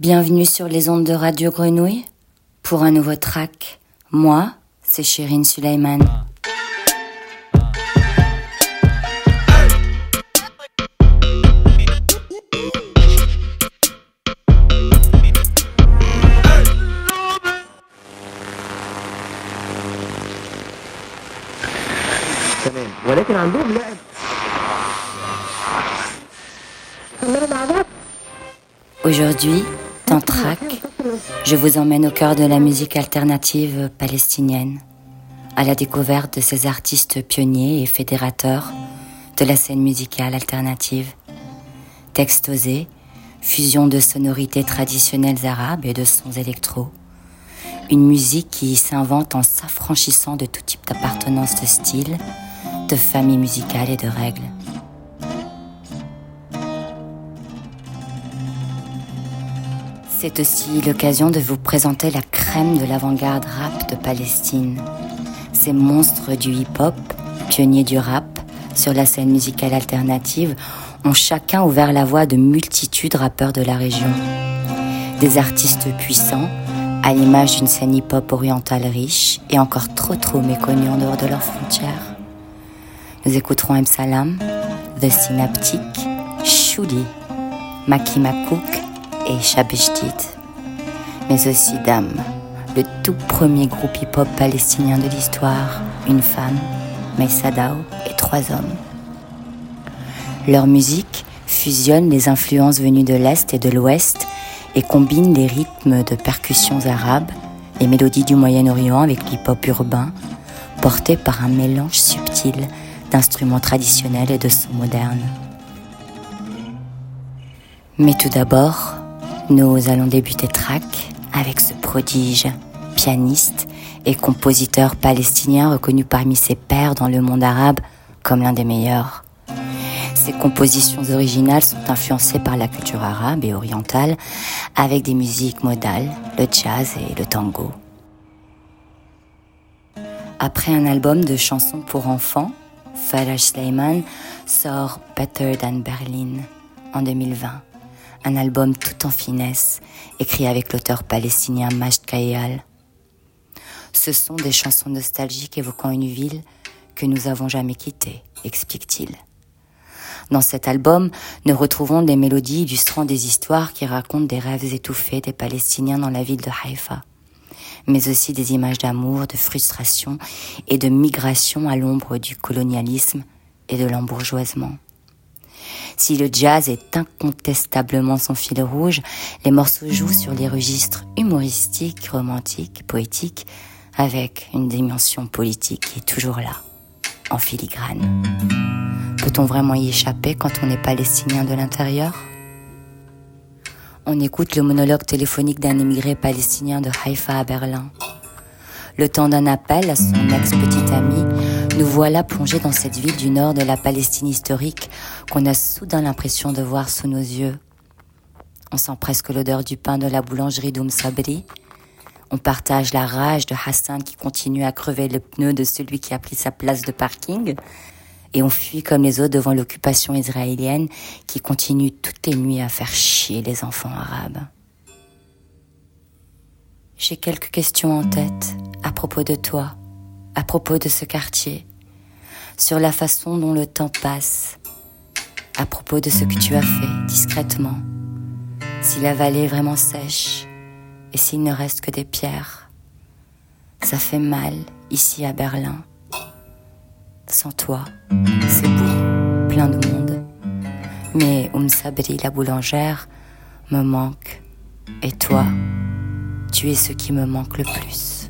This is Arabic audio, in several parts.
Bienvenue sur les ondes de Radio Grenouille pour un nouveau track. Moi, c'est Chérine Suleiman. تمام ولكن عندهم لعب Aujourd'hui, je vous emmène au cœur de la musique alternative palestinienne, à la découverte de ces artistes pionniers et fédérateurs de la scène musicale alternative. Textes osés, fusion de sonorités traditionnelles arabes et de sons électro. Une musique qui s'invente en s'affranchissant de tout type d'appartenance de style, de famille musicale et de règles. C'est aussi l'occasion de vous présenter la crème de l'avant-garde rap de Palestine. Ces monstres du hip-hop, pionniers du rap, sur la scène musicale alternative, ont chacun ouvert la voie de multitudes rappeurs de la région. Des artistes puissants, à l'image d'une scène hip-hop orientale riche et encore trop trop méconnue en dehors de leurs frontières. Nous écouterons M. Salam, The Synaptic, Shuli, Maki Makouk et Shabeshdid. Mais aussi Dam, le tout premier groupe hip-hop palestinien de l'histoire, une femme, Meisadao et trois hommes. Leur musique fusionne les influences venues de l'Est et de l'Ouest et combine les rythmes de percussions arabes, les mélodies du Moyen-Orient avec l'hip-hop urbain, porté par un mélange subtil d'instruments traditionnels et de sons modernes. Mais tout d'abord, nous allons débuter track avec ce prodige, pianiste et compositeur palestinien reconnu parmi ses pairs dans le monde arabe comme l'un des meilleurs. Ses compositions originales sont influencées par la culture arabe et orientale avec des musiques modales, le jazz et le tango. Après un album de chansons pour enfants, Faraj Sleiman sort Better Than Berlin en 2020, un album tout en finesse, écrit avec l'auteur palestinien Majd Kayal. Ce sont des chansons nostalgiques évoquant une ville que nous avons jamais quittée, explique-t-il. Dans cet album, nous retrouvons des mélodies illustrant des histoires qui racontent des rêves étouffés des Palestiniens dans la ville de Haïfa, mais aussi des images d'amour, de frustration et de migration à l'ombre du colonialisme et de l'embourgeoisement. Si le jazz est incontestablement son fil rouge, les morceaux jouent sur les registres humoristiques, romantiques, poétiques, avec une dimension politique qui est toujours là, en filigrane. Peut-on vraiment y échapper quand on est palestinien de l'intérieur? On écoute le monologue téléphonique d'un émigré palestinien de Haïfa à Berlin. Le temps d'un appel à son ex-petite amie, nous voilà plongés dans cette ville du nord de la Palestine historique qu'on a soudain l'impression de voir sous nos yeux. On sent presque l'odeur du pain de la boulangerie d'Oum Sabri. On partage la rage de Hassan qui continue à crever le pneu de celui qui a pris sa place de parking et on fuit comme les autres devant l'occupation israélienne qui continue toutes les nuits à faire chier les enfants arabes. J'ai quelques questions en tête à propos de toi, à propos de ce quartier, sur la façon dont le temps passe, à propos de ce que tu as fait discrètement, si la vallée est vraiment sèche et s'il ne reste que des pierres. Ça fait mal ici à Berlin sans toi, c'est beau, plein de monde. Mais Sabri, la boulangère, me manque. Et toi, tu es ce qui me manque le plus.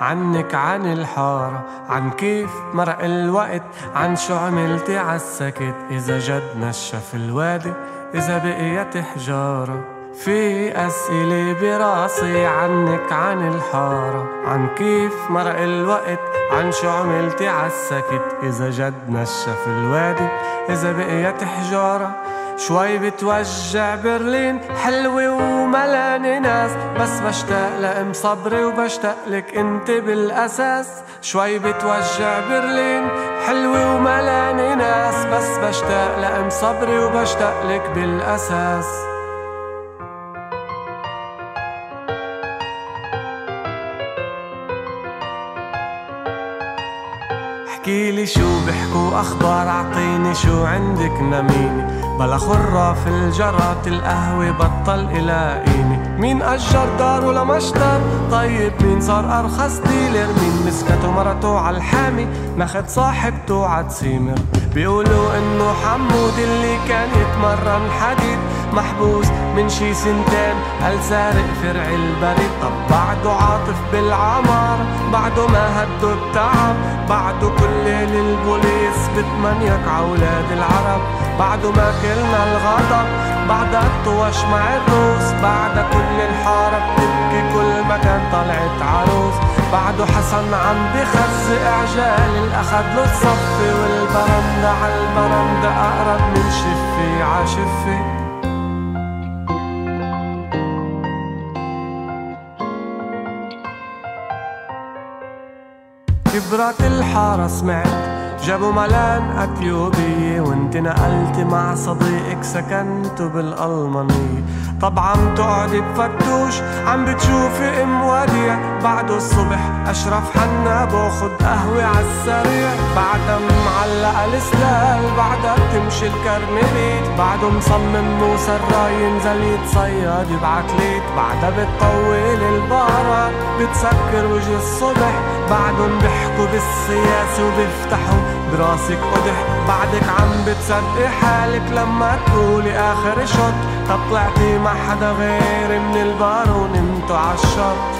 عنك عن الحارة عن كيف مرق الوقت عن شو عملتي عالسكت إذا جد نشف الوادي إذا بقيت حجارة. في أسئلة براسي عنك عن الحارة عن كيف مرق الوقت عن شو عملتي عالسكت إذا جد نشف الوادي إذا بقيت حجارة. شوي بتوجع برلين حلوة وملانة ناس بس بشتاق لأم صبري وبشتاق لك أنت بالأساس. شوي بتوجع برلين حلوة وملانة ناس بس بشتاق لأم صبري وبشتاق لك بالأساس. احكيلي شو بيحكوا أخبار أعطيني شو عندك نميني بلا خرة في الجرات القهوة بطل إلاقيني مين أجر دار ولا مشتر طيب مين صار أرخص ديلر؟ مين مسكته مرته عالحامي ماخد صاحبته عتسيمر بيقولوا إنه حمود اللي كان يتمرن حديد. محبوس من شي سنتين هل سارق فرع البريد. طب بعده عاطف بالعمار بعده ما هدو التعب. بعده كل ليل البوليس بتمنيك عولاد العرب. بعده ما كلنا الغضب بعد الطوش مع الروس بعد كل الحارة بتبكي كل ما كان طلعت عروس. بعده حسن عم بخزق عجال الاخد له الصفي والبرندة عالبرندة أقرب من شفي عشفي كبرت الحارة سمعت جابوا ملان أثيوبية وانت نقلت مع صديقك سكنتوا بالألمانية طبعا تقعدي بفتوش عم بتشوفي أم وديع. بعده الصبح أشرف حنا باخد قهوة عالسريع بعدها معلقة السلال بعدها بتمشي الكرنليت. بعده مصمم الراي ينزل يتصيد يبعت ليت. بعدها بتطول البارة بتسكر وجه الصبح. بعدهم بيحكوا بالسياسة وبيفتحوا براسك. قدح بعدك عم بتصدقي حالك لما تقولي آخر شط طب طلعتي مع حدا غير من البار ونمتوا عالشط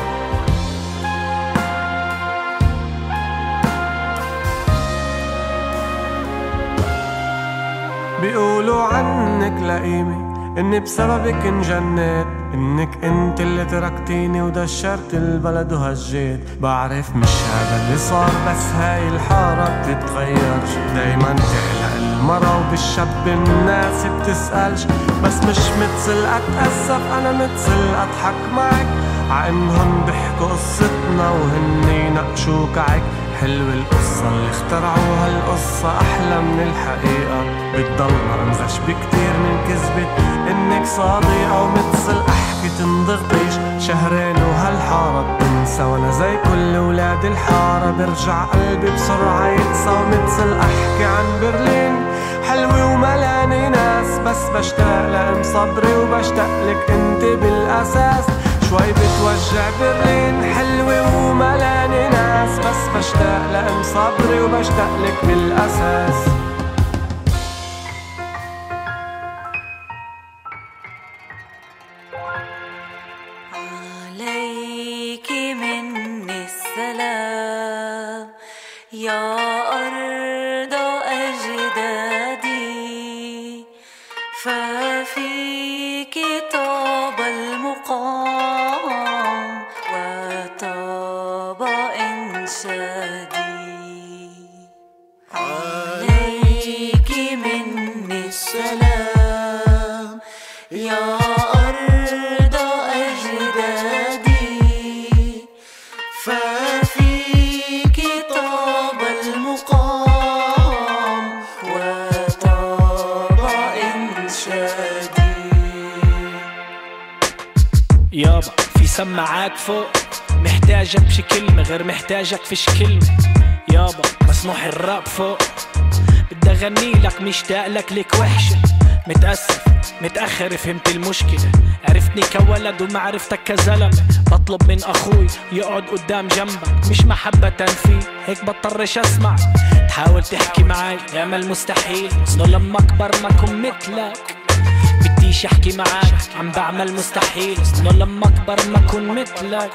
بيقولوا عنك لئيمة إني بسببك انجنيت. إنك أنت اللي تركتيني ودشرت البلد وهجيت بعرف مش هذا اللي صار بس هاي الحارة بتتغيرش دايما تحلق المرة وبالشاب الناس بتسألش. بس مش مثل أتأسف أنا مثل أضحك معك. عنهم بيحكوا قصتنا وهن يناقشوك عك. حلوة القصة اللي اخترعوها القصة أحلى من الحقيقة. بتضلنا انغش بكتير من كذبة. إنك صادقة ومثل أحكي تنضغطيش شهرين وهالحارة بتنسى وأنا زي كل ولاد الحارة. برجع قلبي بسرعة ينسى ومثل أحكي عن برلين. حلوة وملاني ناس بس بشتاق لأم صبري وبشتاق لك أنت بالأساس. شوي بتوجع برلين حلوة وملاني ناس بس بشتاق لأم صبري وبشتاق لك بالأساس. يابا في سماعات فوق. محتاجك بشي كلمة غير محتاجك فيش كلمة يابا مسموح الراب فوق. بدي أغني لك مشتاق لك لك وحشة. متأسف متأخر فهمت المشكلة. عرفتني كولد ومعرفتك كزلمة. بطلب من أخوي يقعد قدام جنبك. مش محبة فيه هيك بضطرش أسمع. تحاول تحكي معي اعمل مستحيل إنه لما أكبر ما أكون مثلك. بديش احكي معاك. عم بعمل مستحيل. إنه لما أكبر ما أكون مثلك.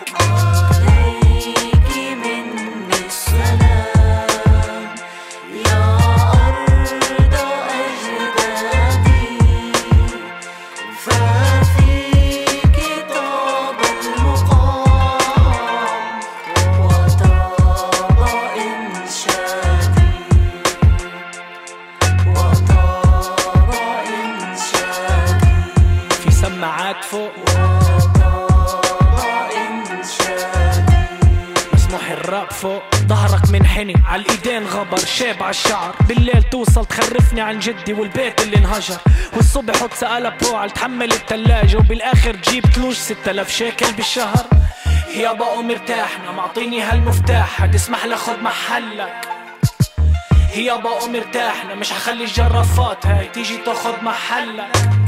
منحني على الايدين غبر شيب على الشعر بالليل توصل تخرفني عن جدي والبيت اللي انهجر. والصبح حط سألة برو تحمل التلاجة. وبالآخر جيب تلوش 6000 شيكل بالشهر. يابا قوم ارتاحنا معطيني هالمفتاح. هتسمح لخد محلك. يابا قوم ارتاحنا مش حخلي الجرافات هاي تيجي تاخد محلك.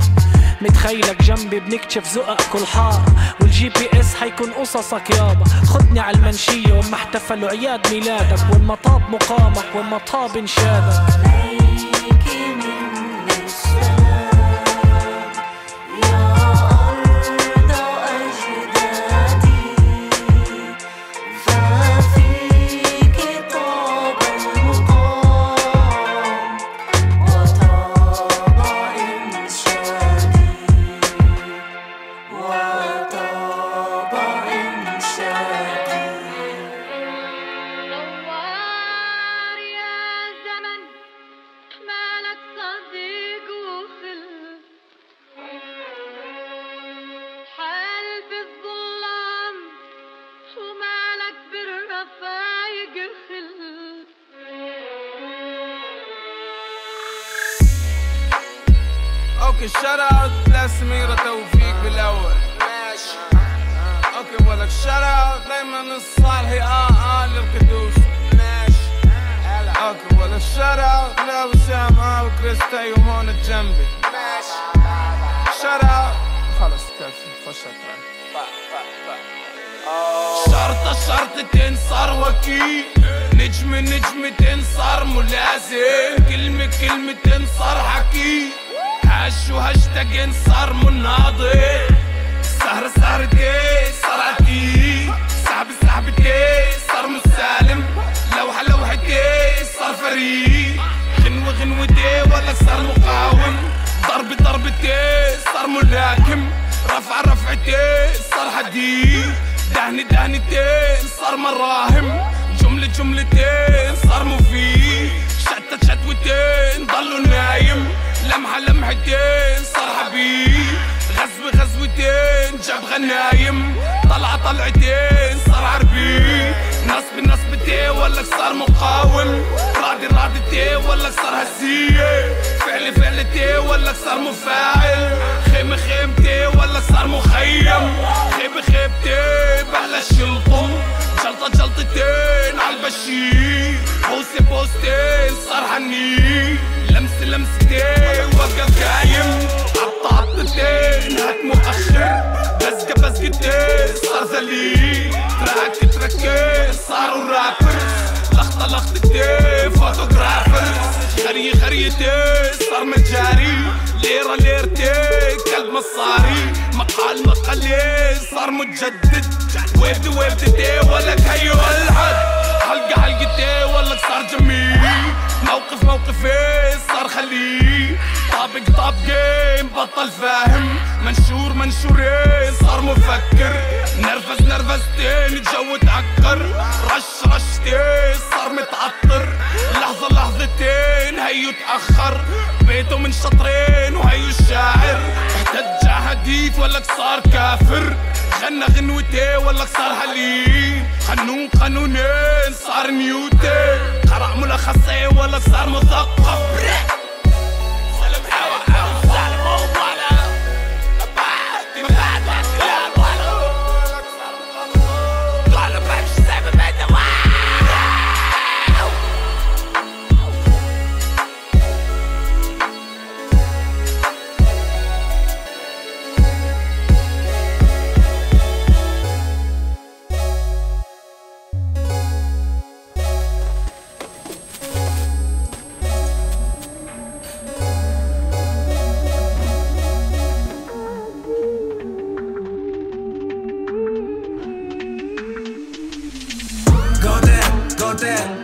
متخيلك جنبي بنكتشف ذوقك كل حارة والجي بي اس حيكون قصصك يابا. خدني على المنشية وما احتفلوا عياد ميلادك. وما طاب مقامك وما طاب إنشادك. مقاوم. رعد رعدتين ولا صار هزية. فعل فعلتين ولا صار مفاعل. خيمة خيمتين ولا صار مخيم. خيبة خيبتين بلاش يلطم جلطة جلطتين عالبشير بوسة بوستين صار حنين. لمسة لمستين وقف قايم. عطة عطتين هات مؤخر. بزقة بزقتين صار ذليل تراك تركين صاروا رابر لخطة لخطتين فوتوغرافر. خرية خريتين صار متجاري ليرة ليرتين كلب مصاري. مقال مقالين صار متجدد ويبدي ويبدتين ولك هيو الحد. حلقة حلقتين ولك صار جميل. موقف موقفين صار خليه طابق طابقين بطل فاهم. منشور منشورين صار مفكر. نرفز نرفزتين الجو تعكر رش رشتين صار متعطر. لحظة لحظتين هيو تأخر. بيته من شطرين وهيو الشاعر. احتج حديث ولك صار كافر. غنى غنوتين ولك صار حليم قانون قانونين صار نيوتن قرأ ملخصين ولك صار مثقف.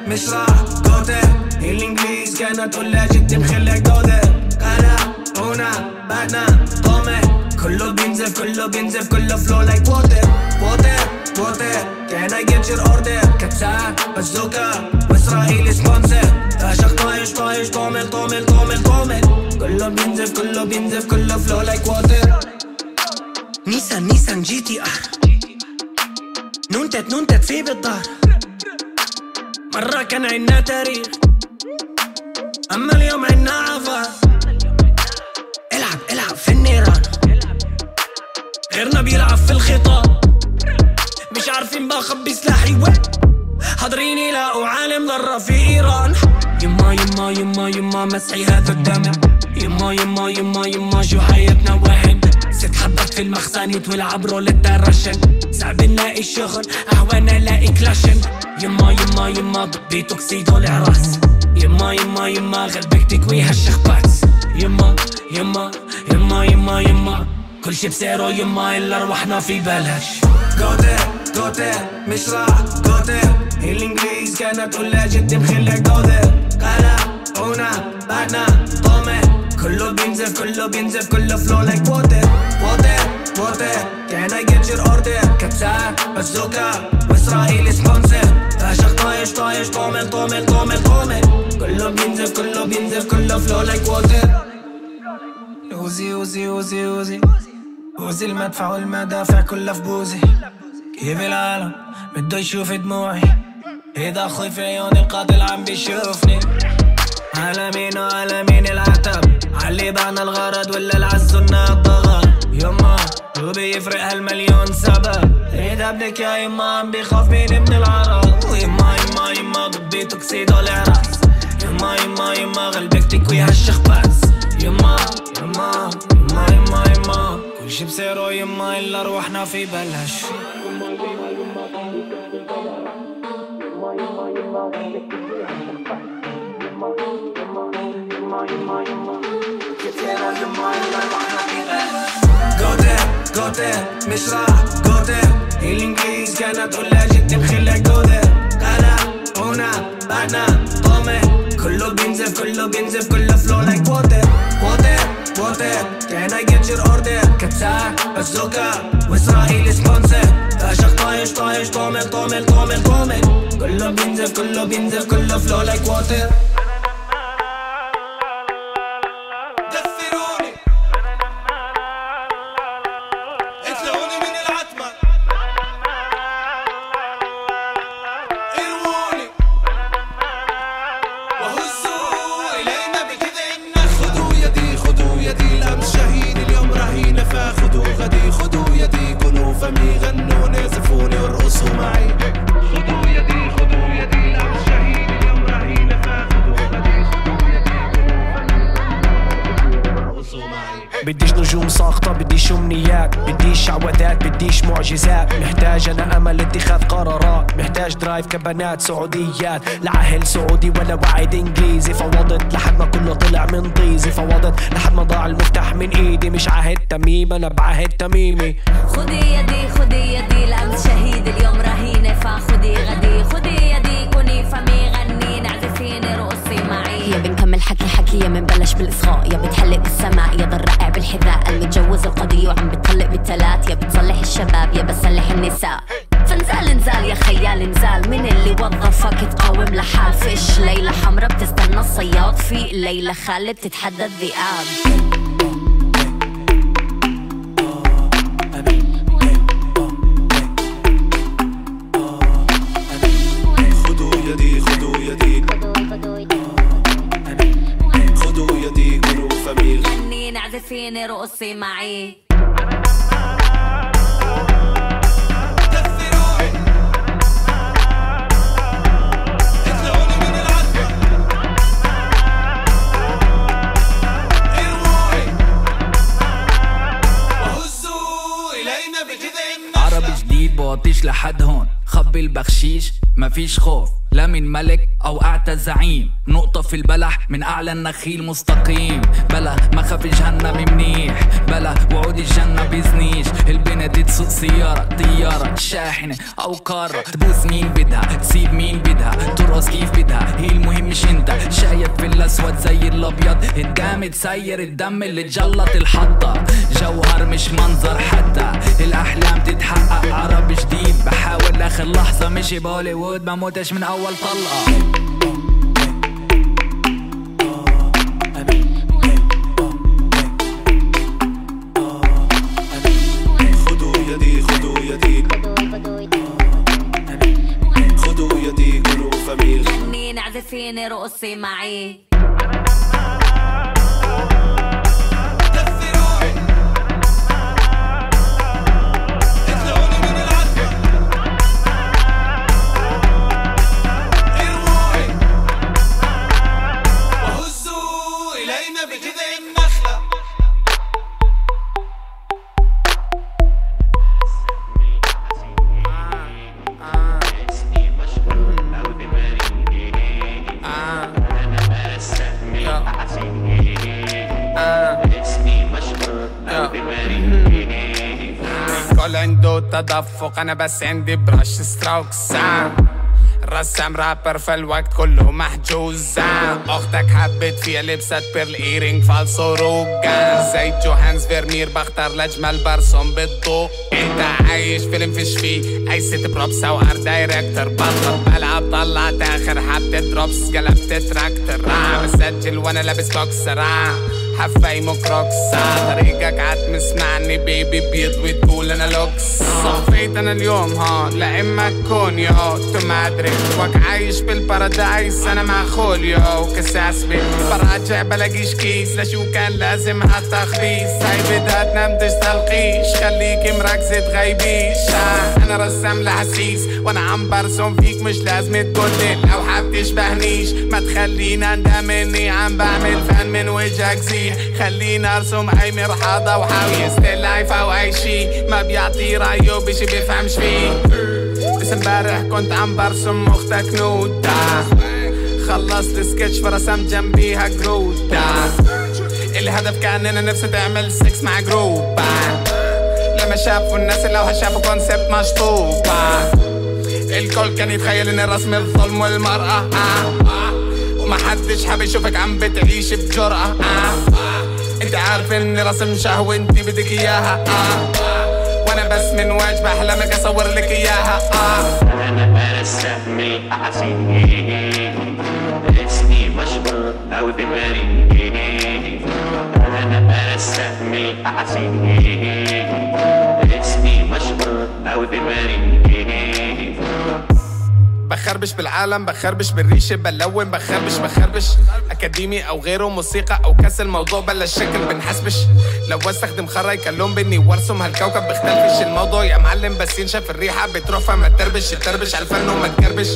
مش راح جوتر الانجليز كانت كلها جد مخليك جوتر أنا هنا بعدنا قومة كله بينزف كله بينزف كله فلو لايك ووتر ووتر ووتر can I get your order? كبسة بازوكا واسرائيلي سبونسر عشق طايش طايش طومل طومل طومل طومل كله بينزف كله بينزف كله فلو لايك ووتر نيسان نيسان جي تي آر. نونتت نونتت في بالدار مرة كان عنا تاريخ أما اليوم عنا عفا العب العب في النيران. غيرنا بيلعب في الخطاب. مش عارفين بخبي سلاحي وين حاضرين يلاقوا عالم ضرة في إيران. يما يما يما يما مسحي هذا الدمع يما يما يما يما شو حياتنا وهم. ست حبات في المخزن يتولعب رولة الرشن صعب نلاقي الشغل أهون الاقي كلاشن يما يما يما ضبي توكسيدو العراس يما يما يما قلبك تكوي هالشخبات. يما يما يما يما يما كل شي بسعره يما إلا أرواحنا في بلاش. جوتر جوتر مش راح جوتر الإنجليز كانت كلها جد مخليك جوتر قالا هنا بعدنا طامع كله بينزف كله بينزف كله فلو لايك ووتر ووتر ووتر كان I get your order? كبسة بازوكا وإسرائيل سبونسر فشخ طايش طايش طامل طامل طامل طامل كله بينزف كله بينزف كله فلو لايك ووتر اوزي اوزي اوزي اوزي اوزي المدفع والمدافع كلها في بوزي كيف العالم بده يشوف دموعي اذا أخوي في عيوني القاتل عم بيشوفني على مين وعلى مين العتب علي بعنا الغرض ولا العز الضغط يما شو بيفرق هالمليون سبب اذا بدك يا يما عم بيخاف مين من العرب ويما يما يما ضبي توكسيدو العراس يما يما يما قلبك تكوي هالشخباز يما يما يما يما يما كل شي بسعره يما الا روحنا في بلاش جوتر مش راح جوتر الانجليز كانت كلها جد مخليك جوتر قالا هنا بعدنا طامع كله بينزف كله بينزف كله فلو لايك ووتر ووتر ووتر كان I get your order? كبسة بازوكا واسرائيل سبونسر فشخ طايش طايش طامل طامل طامل طامل كله بينزف كله بينزف كله فلو لايك ووتر drive كبنات سعوديات. لا عهل سعودي ولا وعد إنجليزي. فوضت لحد ما كله طلع من طيزي. فوضت لحد ما ضاع المفتاح من إيدي. مش عهد تميم أنا بعهد تميمي. خدي يدي خدي يدي الأمس شهيد اليوم رهينة. فخدي غدي خدي يدي كوني فمي بنكمل حكي حكي يا بنبلش بالإصغاء. يا بتحلق بالسماء يا بالرقع بالحذاء. المتجوز القضية وعم بتطلق بالتلات. يا بتصلح الشباب يا بتصلح النساء. فنزال نزال يا خيال نزال من اللي وظفك تقاوم لحال؟ فيش ليلة حمرا بتستنى الصياد. في ليلة خالد بتتحدى الذئاب. إلينا بجذع النخلة عربي جديد بوطيش لحد هون. خبي البخشيش مفيش خوف. لا من ملك أو أعتى زعيم. نقطة في البلح من أعلى النخيل مستقيم. بلا ما خاف جهنم منيح بلا وعود الجنة بيزنيش البنت دي تسوق سيارة طيارة شاحنة أو كارة تبوس مين بدها؟ تسيب مين بدها؟ ترقص كيف بدها؟ هي المهم مش انت. شايف في الأسود زي الأبيض. الدم تسير الدم اللي تجلط الحطة. جوهر مش منظر حتى. الأحلام تتحقق عربي جديد. بحاول آخر لحظة مشي بهوليوود. ما موتش من أول طلقة خذوا يدي خذوا يدي. كلوا فمي فيني رقصي معي. أنا بس عندي brush strokes. رسام رابر فالوقت كله محجوز. أختك حبت فيها لبست pearl earring فالصو روجان زي جوهانز فيرمير بختار لاجمل برسوم بالضوء انت عايش فيلم فيش فيه اي set props أو art director بطل بلعب طلعت آخر حبة drops قلبت تراكتور آه. بسجل وأنا لابس بوكسر حفايم وكروكس آه، طريقك عاد مسمعني بيبي بيض وتقول أنا لوكس صفيت أنا اليوم ها لا اما كونيو تو مدري وك عايش بالبارادايس أنا مع خوليو كساس بي براجع بلاقيش كيس لشو كان لازم هالتخبيص هاي بدها تنمدش تلقيش خليكي مركزة تغيبيش أنا رسام لحسيس وأنا عم برسم فيك مش لازم تقولي لو حاب تشبهنيش ما تخلينا اندم اني عم بعمل فن من وجهك زيح خلينا أرسم أي مرحاضة وحاوي ستيل لايف أو أي شي. ما بيعطي رأيه بشي بيفهمش فيه بس امبارح كنت عم برسم أختك نوتة خلصت سكتش فرسمت جنبيها جرودة. الهدف كان أنا نفسي تعمل سكس مع جروب لما شافوا الناس اللي هو شافوا كونسبت مشطوبة. الكل كان يتخيل إن الرسم الظلم والمرأة. آه آه وما حدش حابب يشوفك عم بتعيش بجرأة. آه. انت عارف ان رسم شهوة انت بدك اياها. آه. وأنا بس من واجب احلامك اصور لك اياها. آه. أنا برسمي أحزني اسمي مشهور أو دماغي أنا برسمي أحزني اسمي مشهور أو دماغي بخربش بالعالم بخربش بالريشة بلون بخربش بخربش أكاديمي أو غيره موسيقى أو كاس الموضوع بلا شكل بنحسبش لو أستخدم خرا يكلم بني وارسم هالكوكب بختلفش الموضوع يا معلم بس ينشف الريحة بتروح فما تربش تربش على الفن وما تكربش.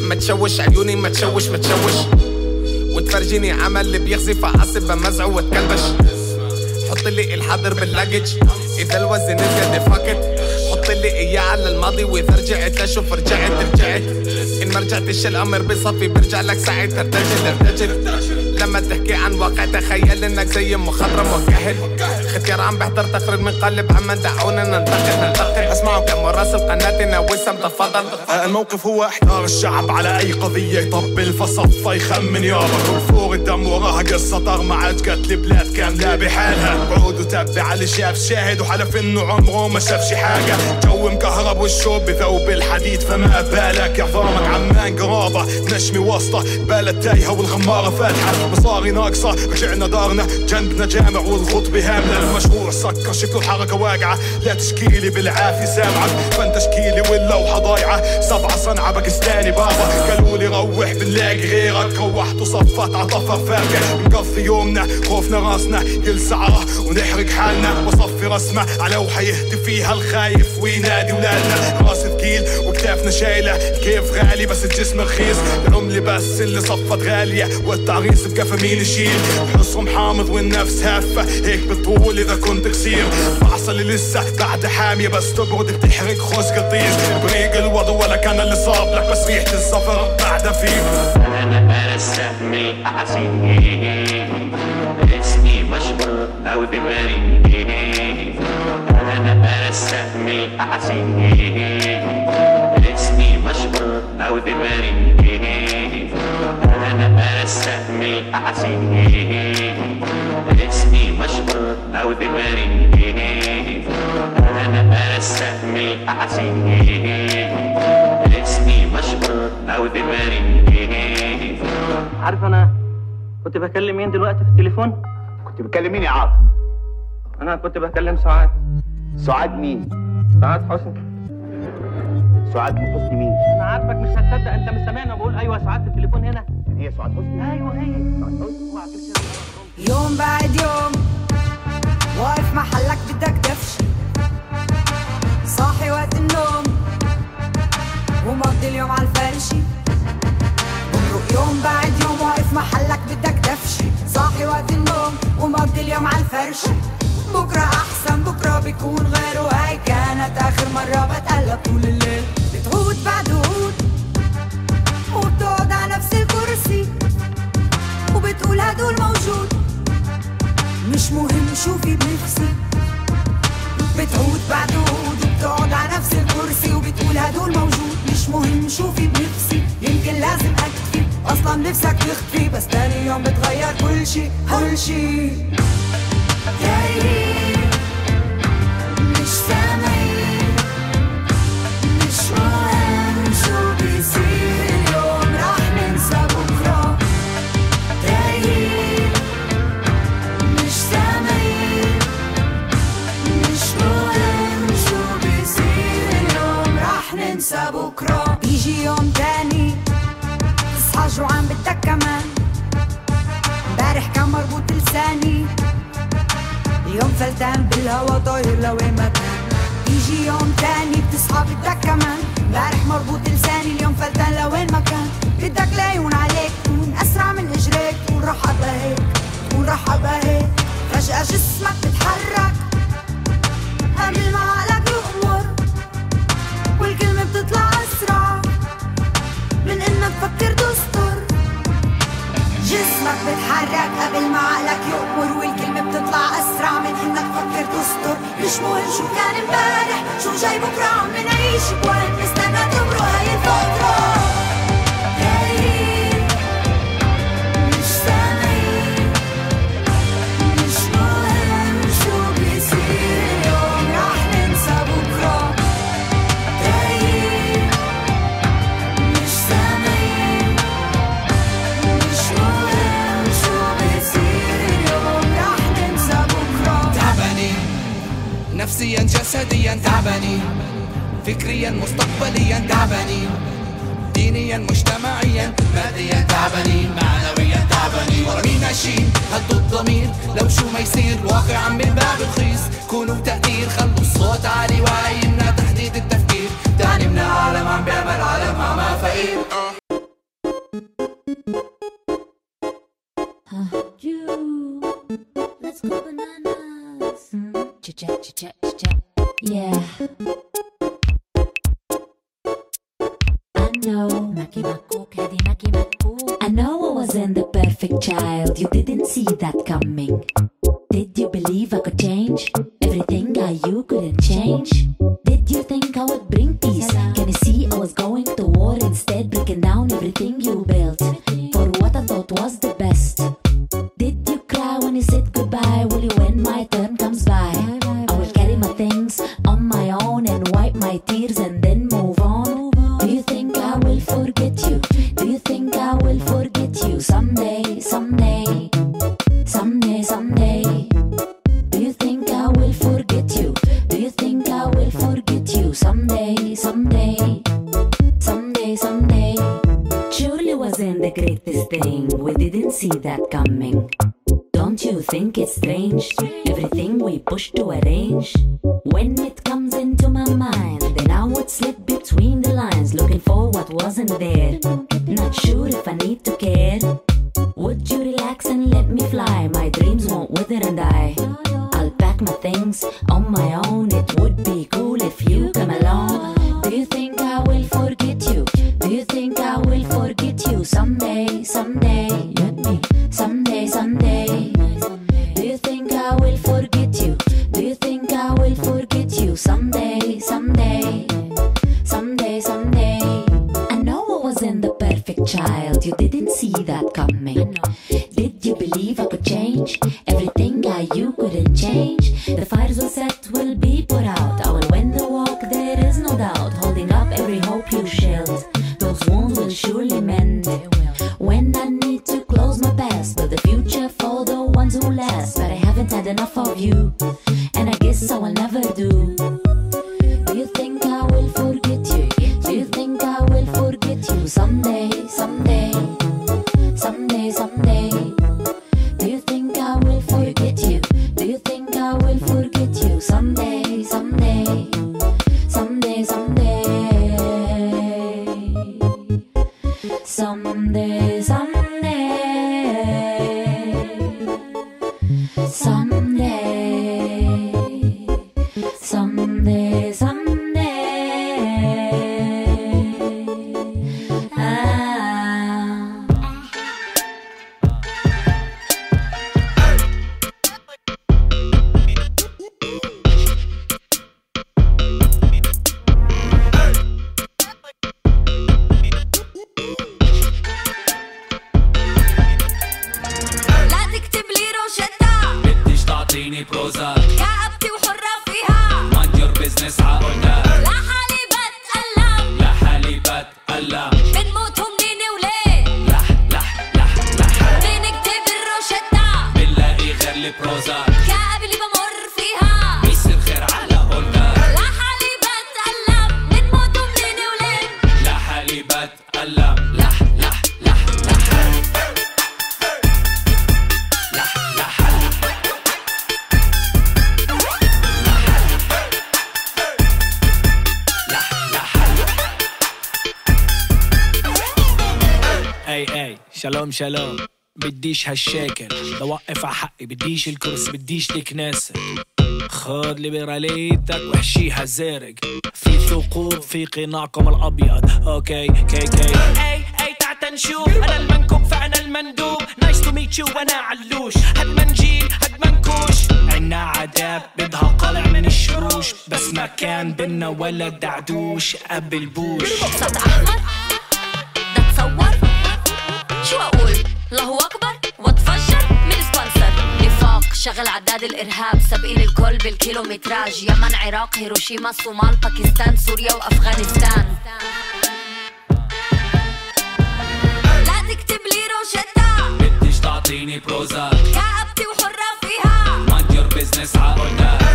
ما تشوش عيوني ما تشوش ما تشوش. وتفرجيني عمل اللي بيغزي فعصب بمزعه واتكلبش. حط لي الحاضر باللاجج إذا الوزن زيادة فاكت حط لي إياه على الماضي واذا رجعت لاشوف رجعت رجعت إن ما رجعتش الأمر بصفي برجع لك ساعتها ارتجل ارتجل لما تحكي عن واقع تخيل إنك زي مخضرم وكهل ختيار عم بحضر تقرير من قلب عم دعونا ننتقد ننتقد اسمعوا كم راسل قناتنا وسام تفضل الموقف هو احتار الشعب على أي قضية يطبل فصفى يخمن يابا كل فوق الدم وراها ما عاد قتل بلاد كاملة بحالها. بعود وتبع اللي شاف شاهد وحلف إنه عمره ما شاف شي حاجة. جو مكهرب والشوب بذوب الحديد فما بالك عظامك عمان قرابة. نشمي وسطة بلد تايهة والغمارة فاتحة. مصاري ناقصة رجعنا دارنا. جنبنا جامع والخطبة هاملة المشروع سكر شكله الحركة واقعة. لا تشكيلي بالعافية سامعك. فانت تشكيلي واللوحة ضايعة سبعة صنعة باكستاني بابا. قالوا لي روح بنلاقي غيرك. روحت وصفت عطفها فارقة. نقضي يومنا خوفنا راسنا. يلسعه ونحرق حالنا. وصفي رسمة على لوحة يهتف فيها الخايف. وينادي ولادنا راس ثقيل وكتافنا شايلة. كيف غالي بس الجسم رخيص. العملة بس اللي صفت غالية. والتعريس بكفى مين يشيل حصهم حامض والنفس هافة. هيك بتطول إذا كنت قصير بعصا اللي لسه بعد حامية بس تبرد بتحرق خوش قطيس بريق الوضع ولا كان اللي صاب لك بس ريحة السفر بعدها فيك أنا برسمي أحزني اسمي مشهور أو دماغي أنا برسمي أحزني اسمي مشهور أو دماغي أنا برسمي أحزني اسمي مشهور أو دماغي أنا برسمي أحزني اسمي مشهور أو دماغي عارف أنا كنت بكلم مين دلوقتي في التليفون؟ كنت بتكلم مين يا عاطف؟ أنا كنت بكلم سعاد سعاد مين؟ سعاد حسني سعاد من حسني مين؟ أنا عارفك مش هتصدق أنت مش سامعني بقول أيوه سعاد هي سعاد حسني. أيوه هي. سعاد حسني. يوم بعد يوم واقف محلك بدك دفش. صاحي وقت النوم ومقضي اليوم على الفرشي بمرق يوم بعد يوم واقف محلك بدك دفش. صاحي وقت النوم ومقضي اليوم على الفرشي بكرة أحسن بكرة بيكون غير وهي كانت آخر مرة بتقلب طول الليل. بتعود بعد وبتقول هدول موجود. مش مهم شو في بنفسي. بتعود بعد عود على نفس الكرسي وبتقول هدول موجود. مش مهم شو في بنفسي يمكن لازم أكفي. أصلا نفسك تخفي بس تاني يوم بتغير كل شي كل شي تايهين مش سامعين يوم تاني. تصحى جوعان بدك كمان. امبارح كان مربوط لساني. اليوم فلتان بالهوا طاير لوين ما كان. بيجي يوم تاني بتصحى بدك كمان. امبارح مربوط لساني اليوم فلتان لوين ما كان. بدك ليون عليك تكون أسرع من اجريك تكون ابقى هيك تكون ابقى هيك فجأة جسمك بتحرك. قبل ما عقلك يأمر والكلمة بتطلع أسرع إنك تفكر تستر جسمك بتحرك قبل ما عقلك يأمر والكلمة بتطلع أسرع من إنك تفكر تستر مش مهم شو كان امبارح شو جاي بكرة عم نعيش بوين نستنى تمرق هاي الفترة. فكريا مستقبليا تعبانين. دينيا مجتمعيا ماديا تعبانين. معنويا تعبانين. ورا مين ماشيين هدوا الضمير لو شو ما يصير. واقعا من باب الخيس كونوا تقدير خلوا الصوت عالي وعي يمنع تحديد التفكير. تاني من عالم عم بيعمل عالم مع ما فقير. What wasn't there. Not sure if I need to care. شالوم بديش هالشكل. بوقف ع حقي بديش الكرسي بديش الكناسة. خد ليبراليتك واحشيها زارق في ثقوب في قناعكم الأبيض. okay kay kay. أي أي تعال نشوف أنا المنكوب فأنا المندوب. nice to meet you وأنا علوش. هاد منجيل هاد منكوش عنا عذاب بدها قلع من الشروش. بس ما كان بينا ولا دعدوش قبل بوش الله أكبر. واتفجر من sponsor نفاق شغل عداد الإرهاب سابقين الكل بال kilométrage. يمن عراق هيروشيما صومال باكستان سوريا وأفغانستان. لا تكتب لي روشتة. بديش تعطيني Prozac كآبتي وحرة فيها. Mind your business عقولنا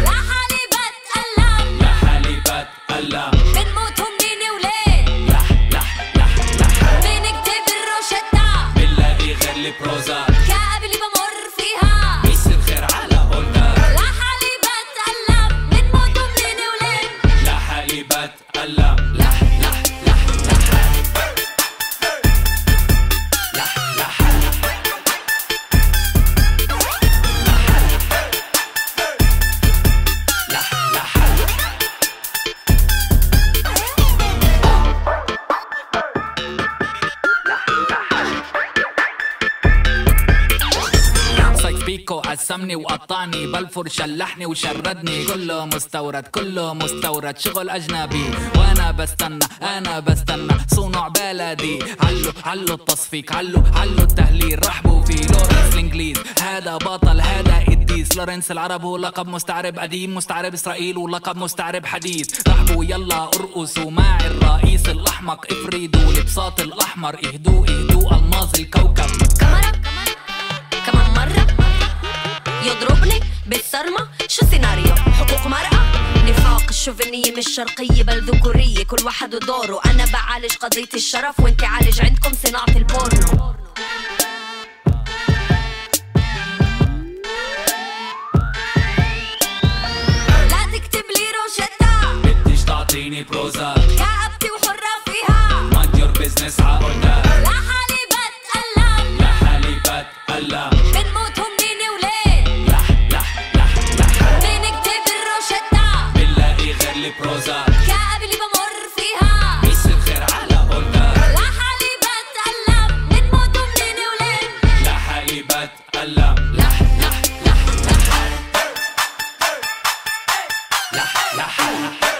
بلفور شلحني وشردني. كله مستورد كله مستورد. شغل أجنبي. وأنا بستنى أنا بستنى. صنع بلدي. علو علو التصفيق. علو علو التهليل. رحبوا في لورنس الإنجليز. هذا بطل هذا قديس. لورنس العرب هو لقب مستعرب قديم مستعرب إسرائيل ولقب مستعرب حديث. رحبوا يلا ارقصوا. مع الرئيس الأحمق افردوا البساط الأحمر. اهدوا اهدوا ألماظ الكوكب. كمان مرة يضربني. بالصرمة؟ شو سيناريو حقوق مرأة؟ نفاق الشوفينية مش شرقية بل ذكورية كل واحد ودوره. أنا بعالج قضية الشرف وانت عالج عندكم صناعة البورنو. لا تكتب لي روشتة. بديش تعطيني Prozac la, la, la.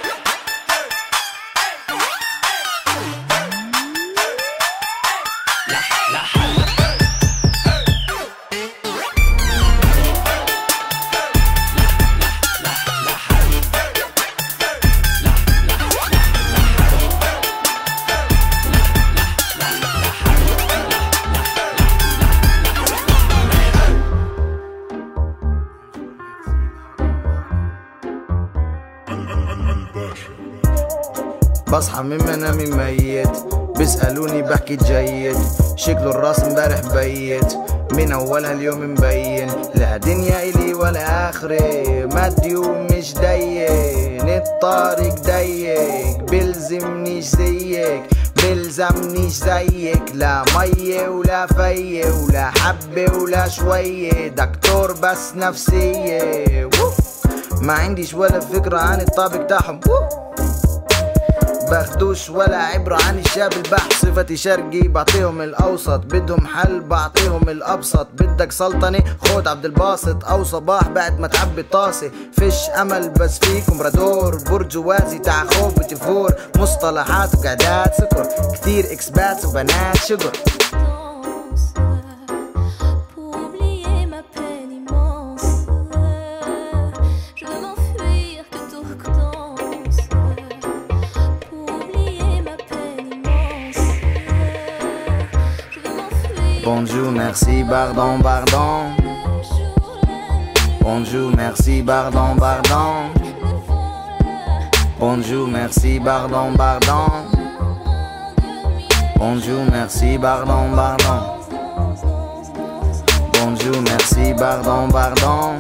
اولها اليوم مبين لا دنيا إلي ولا اخري مادي ومش ضيق الطريق ضيق بلزمنيش زيك بلزمنيش زيك. لا مية ولا فية ولا حبة ولا شوية. دكتور بس نفسية. ما عنديش ولا فكرة عن الطابق تاعهم. باخدوش ولا عبرة عن الشاب البحث صفتي شرقي بعطيهم الأوسط. بدهم حل بعطيهم الأبسط. بدك سلطنة؟ خد عبد الباسط. أو صباح بعد ما تعبي الطاسة. فيش أمل بس فيكم. رادور برجوازي تاع خوف بتفور مصطلحات وقعدات سكر كتير إكسبات وبنات شجر Bonjour, merci, pardon, pardon. Bonjour, merci, pardon, pardon. Bonjour, merci, pardon, pardon. Bonjour, merci, pardon, pardon. Bonjour, merci, pardon, pardon.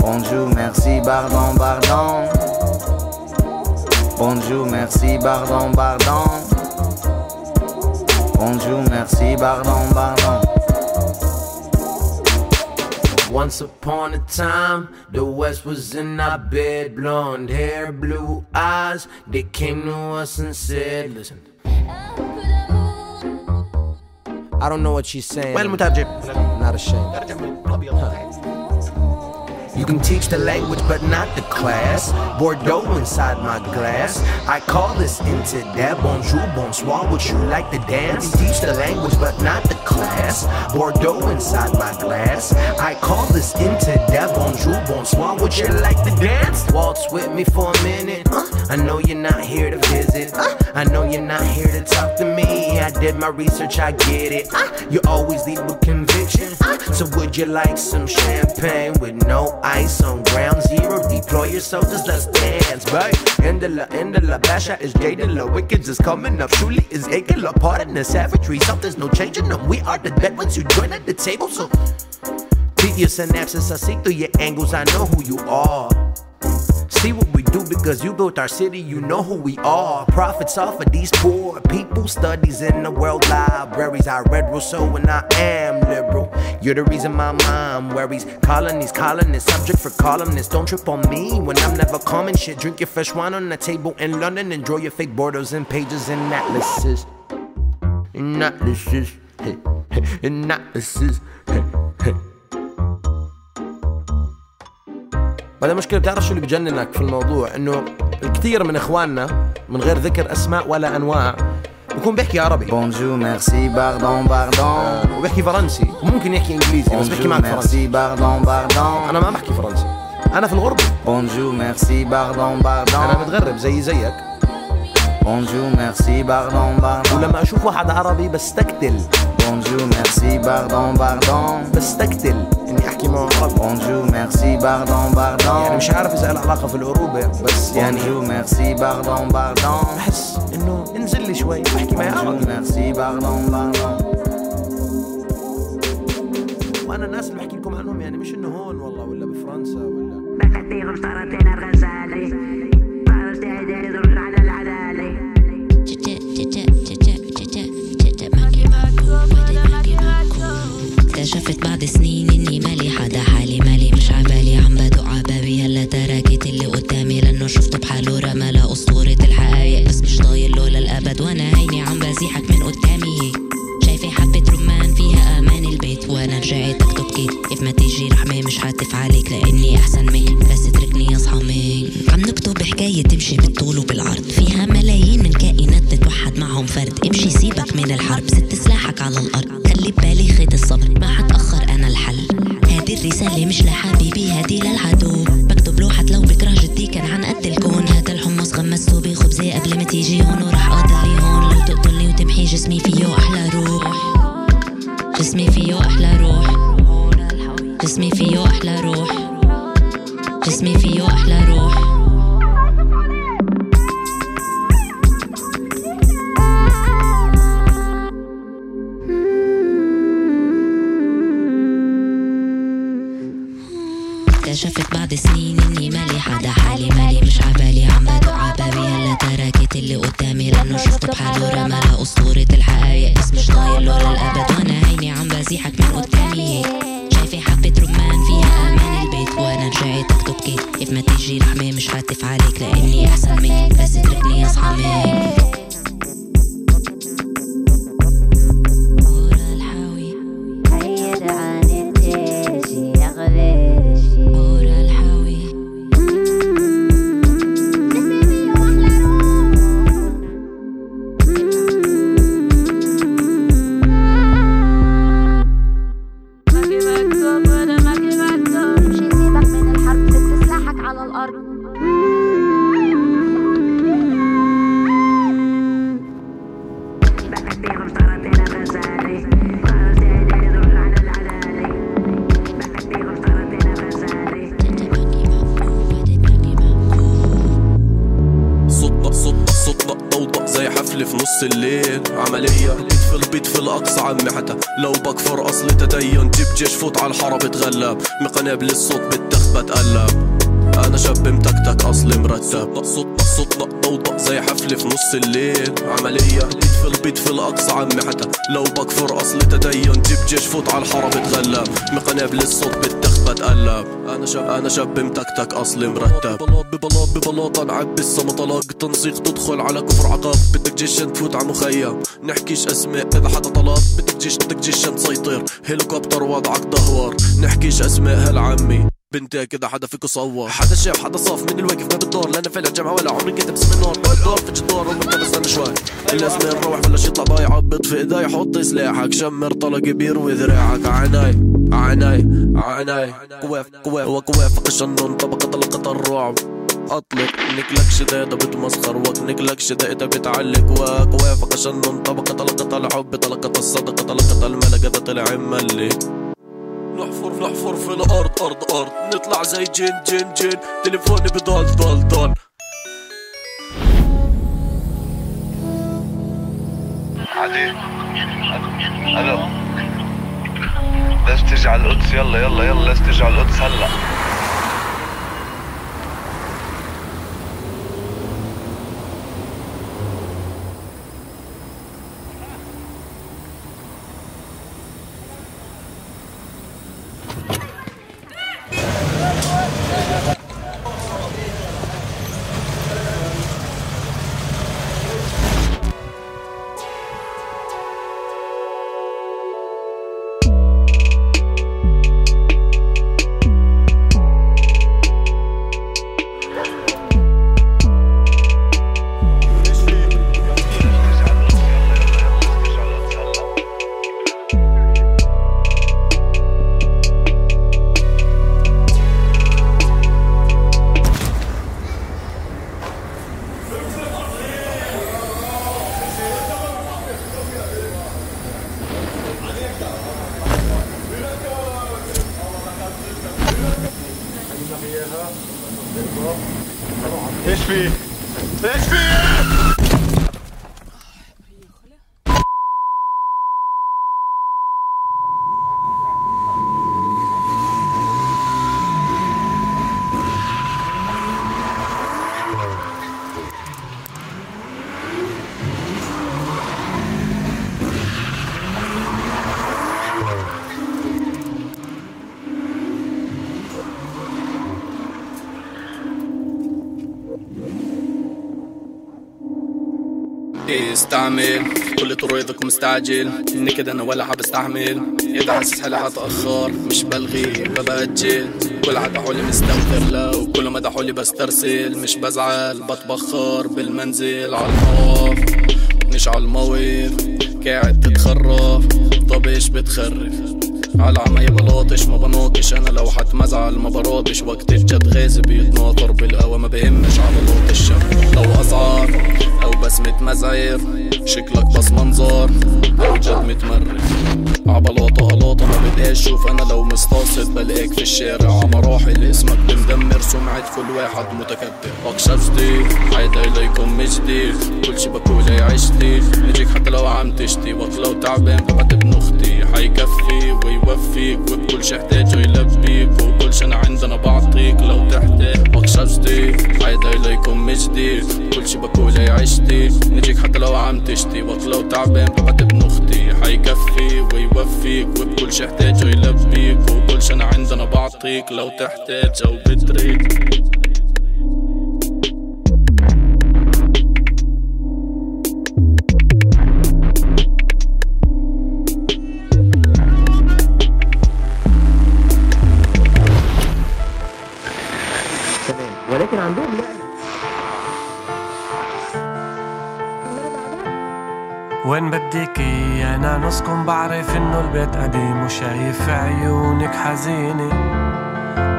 Bonjour, merci, pardon, pardon. Bonjour, merci, pardon, pardon. Bonjour, merci, pardon, pardon. Once upon a time, the West was in our bed. Blonde hair, blue eyes. They came to us and said, Listen. I don't know what she's saying. Not ashamed. Huh. You can teach the language, but not the class. Bordeaux inside my glass. I call this into that. Bonjour, bonsoir. Would you like to dance? Teach the language, but not the class. Bordeaux inside my glass. I call this into that. Bonjour, bonsoir. Would you like to dance? Waltz with me for a minute. Uh, I know you're not here to visit. Uh, I know you're not here to talk to me. I did my research, I get it. Uh, you always lead with conviction. So would you like some champagne with no ice on ground zero? Deploy your soldiers, let's dance, right? End of la, end of Basha is jaded, la, wicked is coming up. Truly is aching, la, pardon the savagery. Something's no changing them. We are the dead ones who join at the table, so beat your synapses. I see through your angles, I know who you are. See what we do because you built our city, you know who we are. Profits off of these poor people, studies in the world libraries. I read Rousseau and I am liberal. You're the reason my mom worries. Colonies, colonists, subject for columnists. Don't trip on me when I'm never calming shit. Drink your fresh wine on the table in London and draw your fake borders and pages and atlases. And atlases. And atlases. بعدين المشكلة بتعرف شو اللي بجننك في الموضوع انه الكثير من اخواننا من غير ذكر اسماء ولا انواع بكون بيحكي عربي. bonjour merci pardon pardon وبيحكي فرنسي. وممكن يحكي إنجليزي بس بيحكي معك فرنسي. pardon pardon أنا ما بحكي فرنسي. أنا في الغربة bonjour merci pardon pardon أنا متغرب زي زيك. bonjour merci pardon pardon ولما أشوف واحد عربي بستقتل bonjour merci pardon pardon بستقتل. إني أحكي معه عربي bonjour merci pardon pardon يعني مش عارف إذا له علاقة في العروبة. بس يعني بونجور ميرسي باردون باردون بحس إنه انزل لي شوي. أحكي معي عربي. merci pardon pardon وأنا الناس اللي بحكي أحسن منك بس اتركني أصحى منك عم نكتب حكاية تمشي بالطول وبالعرض. فيها ملايين من كائنات تتوحد معهم فرد. امشي سيبك من الحرب ست سلاحك على الأرض. خلي ببالي خيط الصبر ما حتأخر أنا الحل. هذه الرسالة مش لحبيبي هذه للعدو. بكتب لوحة لو بكره جدي كان عن قد الكون. هذا الحمص غمسته بخبزة قبل ما تيجي هون وراح اضلي هون. لو تقتلني وتمحي جسمي فيه أحلى روح. جسمي فيه أحلى روح. جسمي فيه أحلى روح. me for you. مقناب الصوت بالتخت بتقلب أنا شاب متكتك أصلي مرتب. صوتنا صوتنا ضوضاء زي حفلة في نص الليل. عملية البيت في البيت في الأقصى عمي حتى لو بكفر أصل تدين جيب جيش فوت على الحارة بتغلب. مقناب الصوت بالتخت بتقلب أنا شاب أنا شاب متكتك أصلي مرتب. طلاق تنسيق تدخل على كفر عقاب. بدك جيش تفوت على مخيم. نحكيش أسماء إذا حدا طلب. بدك جيش بدك جيش تسيطر. هليكوبتر وضعك دهور. نحكيش أسماء هالعمي. بنتي كده حدا فيكو صور. حدا شاف حدا صاف. من الواقف ما بالدور لا أنا فالع جامعة ولا عمري كنت بسم النار بالدور في الدور ومركب استنى شوي. الاسماء نروح بلش يطلع ضايع عبط في إيدي حط سلاحك. شمر طلق بيروي ذراعك عناي عناي عناي كواف كواف وكواف قشنون طبقة طلقة الرعب اطلق نكلك شدادة بتمسخر وكنكلك شدادة بتعلق وكواف قشنون طبقة طلقة الحب طلقة الصدقة طلقة الملكة ده طلع ملي نحفر نحفر في الأرض أرض أرض. نطلع زي جن جن جن. تليفوني بضل ضل ضل عادي. ألو. تيجي على القدس. يلا يلا يلا. تيجي على القدس. هلا. إيش في؟ إيش في؟ استعمل كل طريقك مستعجل. إني كده أنا ولا حبستحمل إذا حاسس حالي هتاخر مش بلغي ببجل. كل عدا حولي مستغفر لو كل ما حولي بسترسل. مش بزعل بتبخر بالمنزل. على المواقف مش على المواقف قاعد تتخرف طب إيش بتخرف؟ على عماية بلاطش ما بناطش أنا لو حتمزعل ما براطش وقت الجد غازي بيتناطر بالقوى ما بهمش على الشم لو اسعار أو بسمة مزعر شكلك بس منظر أو جد متمرد عبلاطة قلاطة ما بدقاش شوف أنا لو مستقصد بلاقيك في الشارع. عمراحل اسمك بمدمر سمعة كل واحد متكبر اكشفتي عايدة إليكم مجدي. كل شي بقول يا عشتي. نجيك حتى لو عم تشتي. وقت لو تعبان ببعت ابن حيكفي ويوفيك وبكل شي احتاجه يلبيك وكل شي أنا عندنا بعطيك. لو تحتاج وقششتي عايدة اليكم مش جديد كل شي بقوله عشتي نجيك حتى لو عم تشتي. وقت لو تعبان ببعت ابن أختي. حيكفي ويوفيك وبكل شي احتاجه يلبيك وكل شي أنا عندنا بعطيك. لو تحتاج أو بتريد. نسكن بعرف إنه البيت قديم وشايف عيونك حزينة.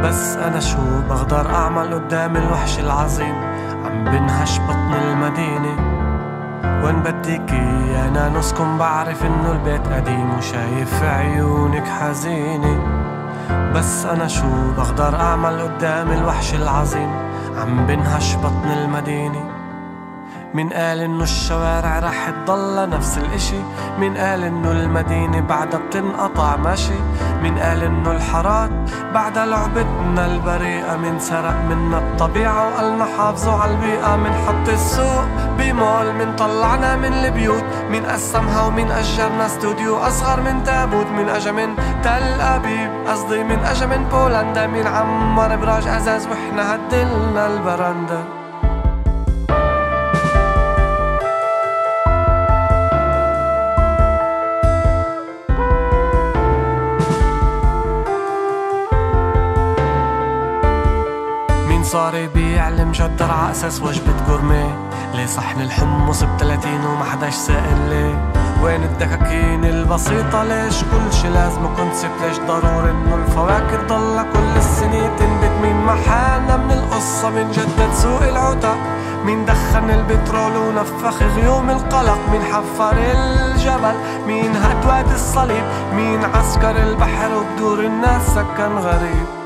بس أنا شو بقدر أعمل قدام الوحش العظيم؟ عم بنهش بطن المدينة. وين بديكي أنا نسكن بعرف إنه البيت قديم وشايف عيونك حزينة. بس أنا شو بقدر أعمل قدام الوحش العظيم؟ عم بنهش بطن المدينة. مين قال إنه الشوارع رح تضل نفس الإشي. مين قال إنه المدينة بعدها بتنقطع ماشي. مين قال إنه الحارات بعدها لعبتنا البريئة مين سرق منا الطبيعة وقالنا حافظوا على البيئة. من حط السوق بمول من طلعنا من البيوت. مين قسمها ومين أجرنا استوديو أصغر من تابوت. مين أجا من تل أبيب قصدي مين أجا من بولندا. مين عمر براج أزاز وإحنا هدلنا البرندة. صار يبيع المجدر على أساس وجبة جورميه ليه صحن الحمص بتلاتين وما حداش سائل ليه؟ وين الدكاكين البسيطة؟ ليش كل شي لازم كونسبت ليش ضروري إنه الفواكه ضل كل السنين تنبت؟ مين محانا من القصة؟ من جدد سوق العتق؟ مين دخن البترول ونفخ غيوم القلق؟ مين حفر الجبل؟ مين هد وادي الصليب؟ مين عسكر البحر وبدور الناس سكن غريب؟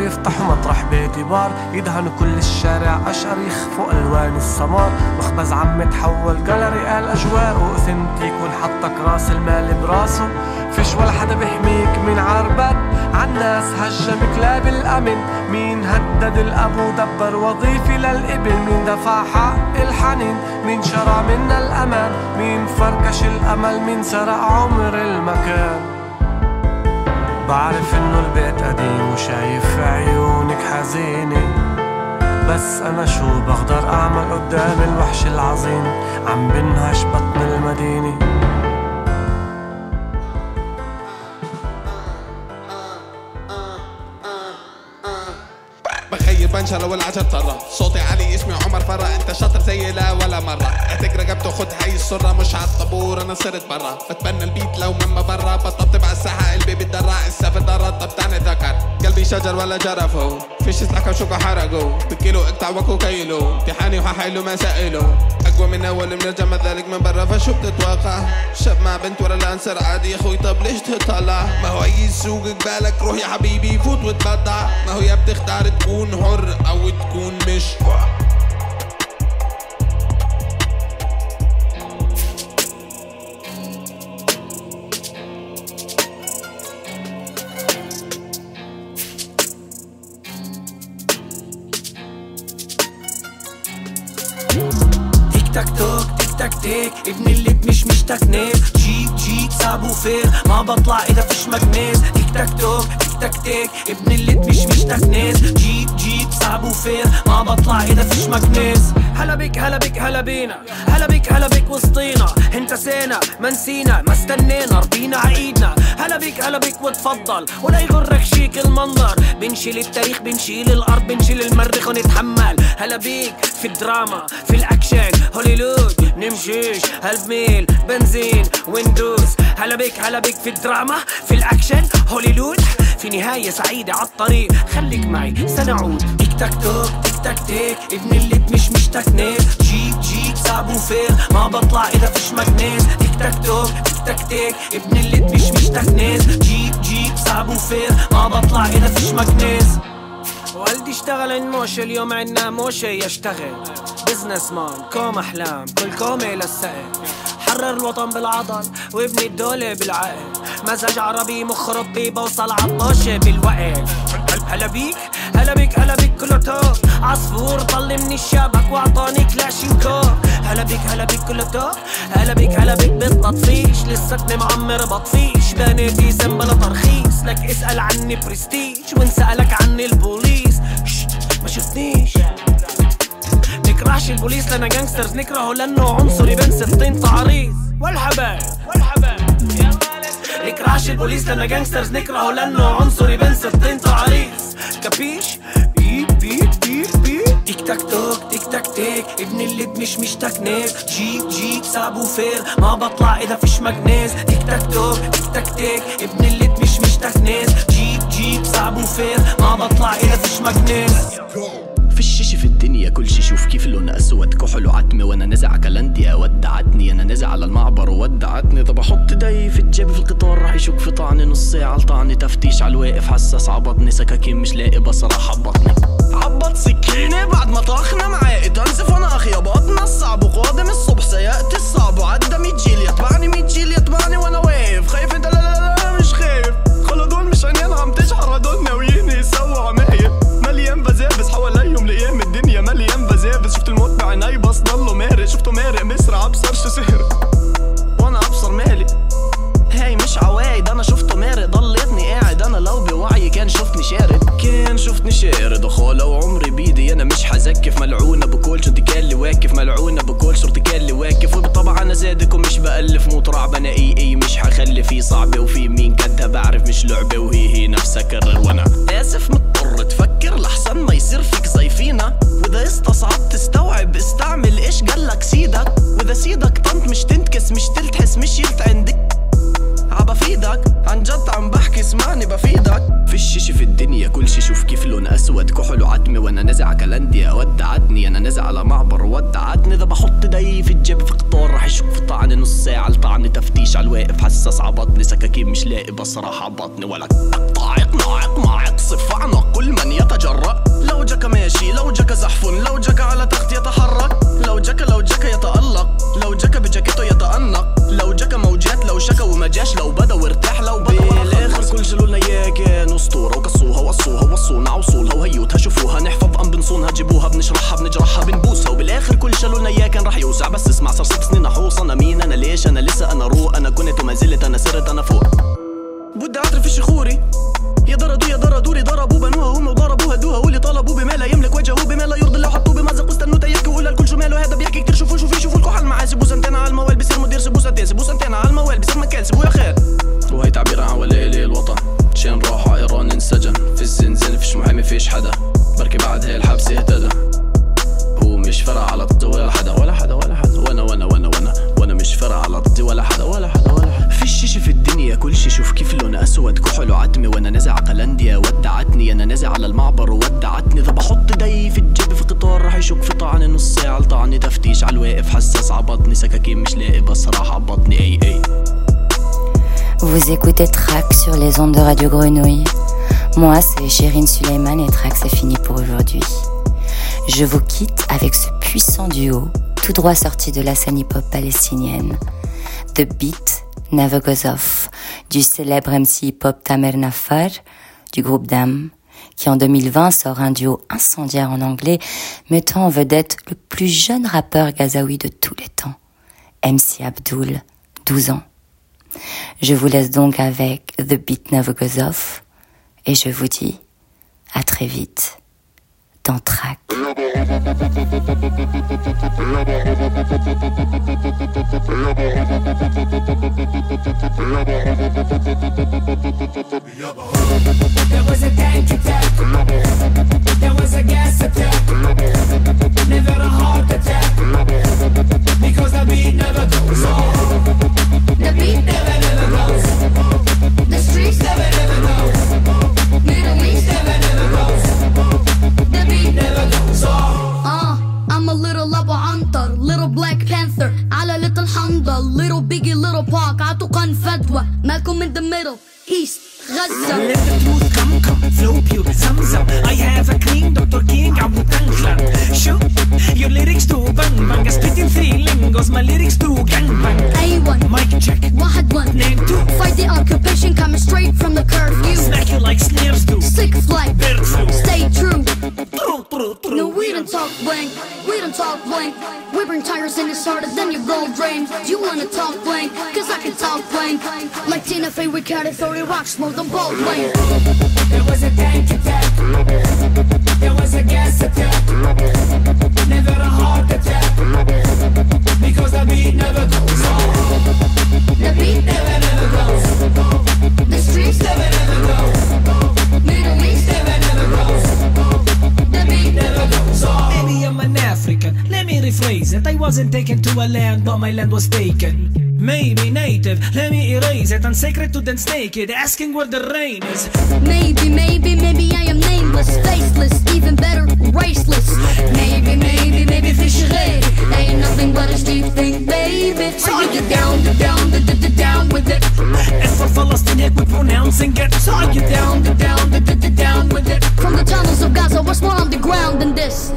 الحارة ويفتحوا مطرح بيتي بار يدهنوا كل الشارع اشقر يخفوا ألوان السمار. مخبز عم تحول جاليري قال اجواء وأوثنتيك ونحطك راس المال براسه. فيش ولا حدا بيحميك من عربت عالناس هجم كلاب الأمن. مين هدد الابو دبر وظيفي للإبن؟ مين دفع حق الحنين؟ مين شرع منا الأمان؟ مين فركش الأمل؟ مين سرق عمر المكان؟ بعرف إنه البيت قديم وشايف في عيونك حزينة. بس أنا شو بقدر أعمل قدام الوحش العظيم؟ عم بنهش بطن المدينة. بنشرة والعجل طرة. صوتي عالي اسمي عمر فرة. انت شاطر زي لا ولا مرة. اعتك رقبته خد هاي السرة مش عالطابور أنا صرت برا. بتبنى البيت لو من برا. بطبطب على الساحة قلبي بتدرع السفر درة طب تاني ذكر. قلبي شجر ولا جرفه. فيش سلاحة وشوكة حرقه. بكيلو اقطع وكو كيلو امتحاني وححيله مسائله أقوى من أول من الجمع ذلك من برا فشو بتتوقع شاب مع بنت ورا الانسر عادي يا أخوي طب ليش تطلع؟ ما هو أي سوق قبالك روح يا حبيبي فوت وتبضع ما هو يا بتختار تكون حر أو تكون مش تيك ابن اللي مش مشتكنيس جيك جيك صعب وفير ما بطلع اذا فيش مكنيس تيك تاك توك تيك تاك تيك ابن اللي مش مشتكنيس جيك جيك صعب وفير ما بطلع اذا فيش مكنيس هلا بك هلا بك هلا بينا. هلا بك هلا بك وسطينا. انت سينا ما نسينا ما استنينا رضينا عيدنا. هلا بك هلا بك وتفضل. ولا يغرك شيك المنظر. بنشيل التاريخ بنشيل الأرض بنشيل المريخ ونتحمل. هلا بيك في الدراما في الأكشن. هوليوود نمشيش. هالف ميل بنزين وندوس هلا بيك هلا بيك في الدراما في الأكشن. هوليوود في نهاية سعيدة عالطريق خليك معي سنعود. تيك تاك توك تيك تاك تيك. ابن اللي مش مشتكنيس جيك جيك صعب وفير ما بطلع اذا فيش مكنيس تيك تاك توك تيك تك تك ابن اللي مش مش تكنيز جيب جيب صعب وفير ما بطلع اذا فيش مكنيز والدي اشتغل عند موشة اليوم عنا موشة يشتغل. بزنس مان كوم أحلام. كل كومة للسقف حرر الوطن بالعضل وابني الدولة بالعقل. مزاج عربي مخ ربي بوصل عطاشة بالوقت. هلا بيك. هلا بيك هلا بيك كله توب عصفور طلي من الشبك وأعطاني كلاشي وكور هلا بيك هلا بيك كله توب هلا بيك هلا بيك بتطفيش لساتني معمر بطفيش. بناتي بلا ترخيص. لك اسأل عني برستيج. وان سألك عني البوليس. ما شفتنيش. نكرهش البوليس لنا جانجسترز نكرهه لأنه عنصري بين ستين تعريض والحبايب والحبايب. نكرهش البوليس لنا جانجسترز نكرهه لأنه عنصري بين ستين تعريض كابيش بيب بيب بيب بيب. تيك تاك توك تيك تاك تيك. ابن اللي مش مش تكنيك. جيب جيب صعب وفير ما بطلع إذا فيش مجنيز تيك تاك توك تيك تاك تيك. ابن اللي مش مش تكنيز. جيب جيب صعب وفير ما بطلع إذا فيش مجنيز الدنيا كل شي شوف كيف لون أسود. كحل وعتمة وأنا نزع كلندي ودعتني أنا نزع على المعبر. وودعتني طب أحط ايدي في الجيب في القطار. راح يشك في طعني نص ساعة. لطعني تفتيش على الواقف. حساس عبطني. سكاكين مش لاقي بصرة. حبطني. عبط سكينة. بعد ما طاخنا معاقي تنزف وأنا أخي بطنا الصعب وقادم الصبح سيأتي الصعب. وعدى 100 جيل يتبعني 100 جيل يتبعني وأنا واقف. خايف أنت. لا لا لا, مش خايف. خلدون مش عينين. عم تشحر هدول ناويين يسووا عمايل. مليان بزابس حواليهم. لأيام الدنيا مليان بزابس شفت الموت بعيني بس ضله مارق شفته مارق مسرع ابصر شو سهر؟ وأنا أبصر مالي هاي مش عوايد أنا شفته مارق ضليتني قاعد أنا لو بوعي كان شفتني شارد. كان شفتني شارد. اخولا وعمري بيدي أنا مش حزكف ملعونة بكل شرطي كان لي واقف ملعونة بكل شرطي كان لي واقف وبالطبع أنا زادك ومش بألف. مو ترعب أنا إي اي مش حخلي في صعبة. وفي مين كدها بعرف مش لعبة. وهي هي نفسها كرر وأنا آسف مضطر تفكر لحسن ما يصير فيك زي فينا واذا استصعبت تستوعب استعمل إيش قالك سيدك. وإذا سيدك طنط مش تنتكس مش تلتحس مش يلت عندك. عبفيدك عن جد عم بحكي اسمعني بفيدك. فيش شي في الدنيا كل شي شوف كيف لون أسود. كحل وعتمة وأنا نزع كلنديا ودعتني أنا نزع على معبر. ودعتني إذا بحط ايدي في الجيب في قطار رح يشوف في طعني نص ساعة. لطعني تفتيش على الواقف حساس عبطني سكاكين مش لاقي بصراحة عبطني ولا اقطع اقنع اقمع اقصف. اعنق كل من يتجرأ. لو écoutez Trax sur les ondes de Radio Grenouille. Moi, c'est Chérine Suleiman et Trax c'est fini pour aujourd'hui. Je vous quitte avec ce puissant duo, tout droit sorti de la scène hip-hop palestinienne. The Beat Never du célèbre MC hip-hop Tamer Nafar, du groupe Dam, qui en 2020 sort un duo incendiaire en anglais, mettant en vedette le plus jeune rappeur gazaoui de tous les temps, MC Abdul, 12 ans. Je vous laisse donc avec The Beat Never et je vous dis à très vite dans Track. my land was taken. Maybe native, let me erase it. and sacred to dance naked, asking where the rain is. Maybe, maybe, maybe I am nameless, faceless, even better, raceless. Maybe, maybe, maybe fishery. Ain't nothing but a steep thing, baby. So are you down, down, down, down with it? As for Palestine, heck, we pronouncing it. So are you down, to down, down with it? From the tunnels of Gaza, what's more on the ground than this?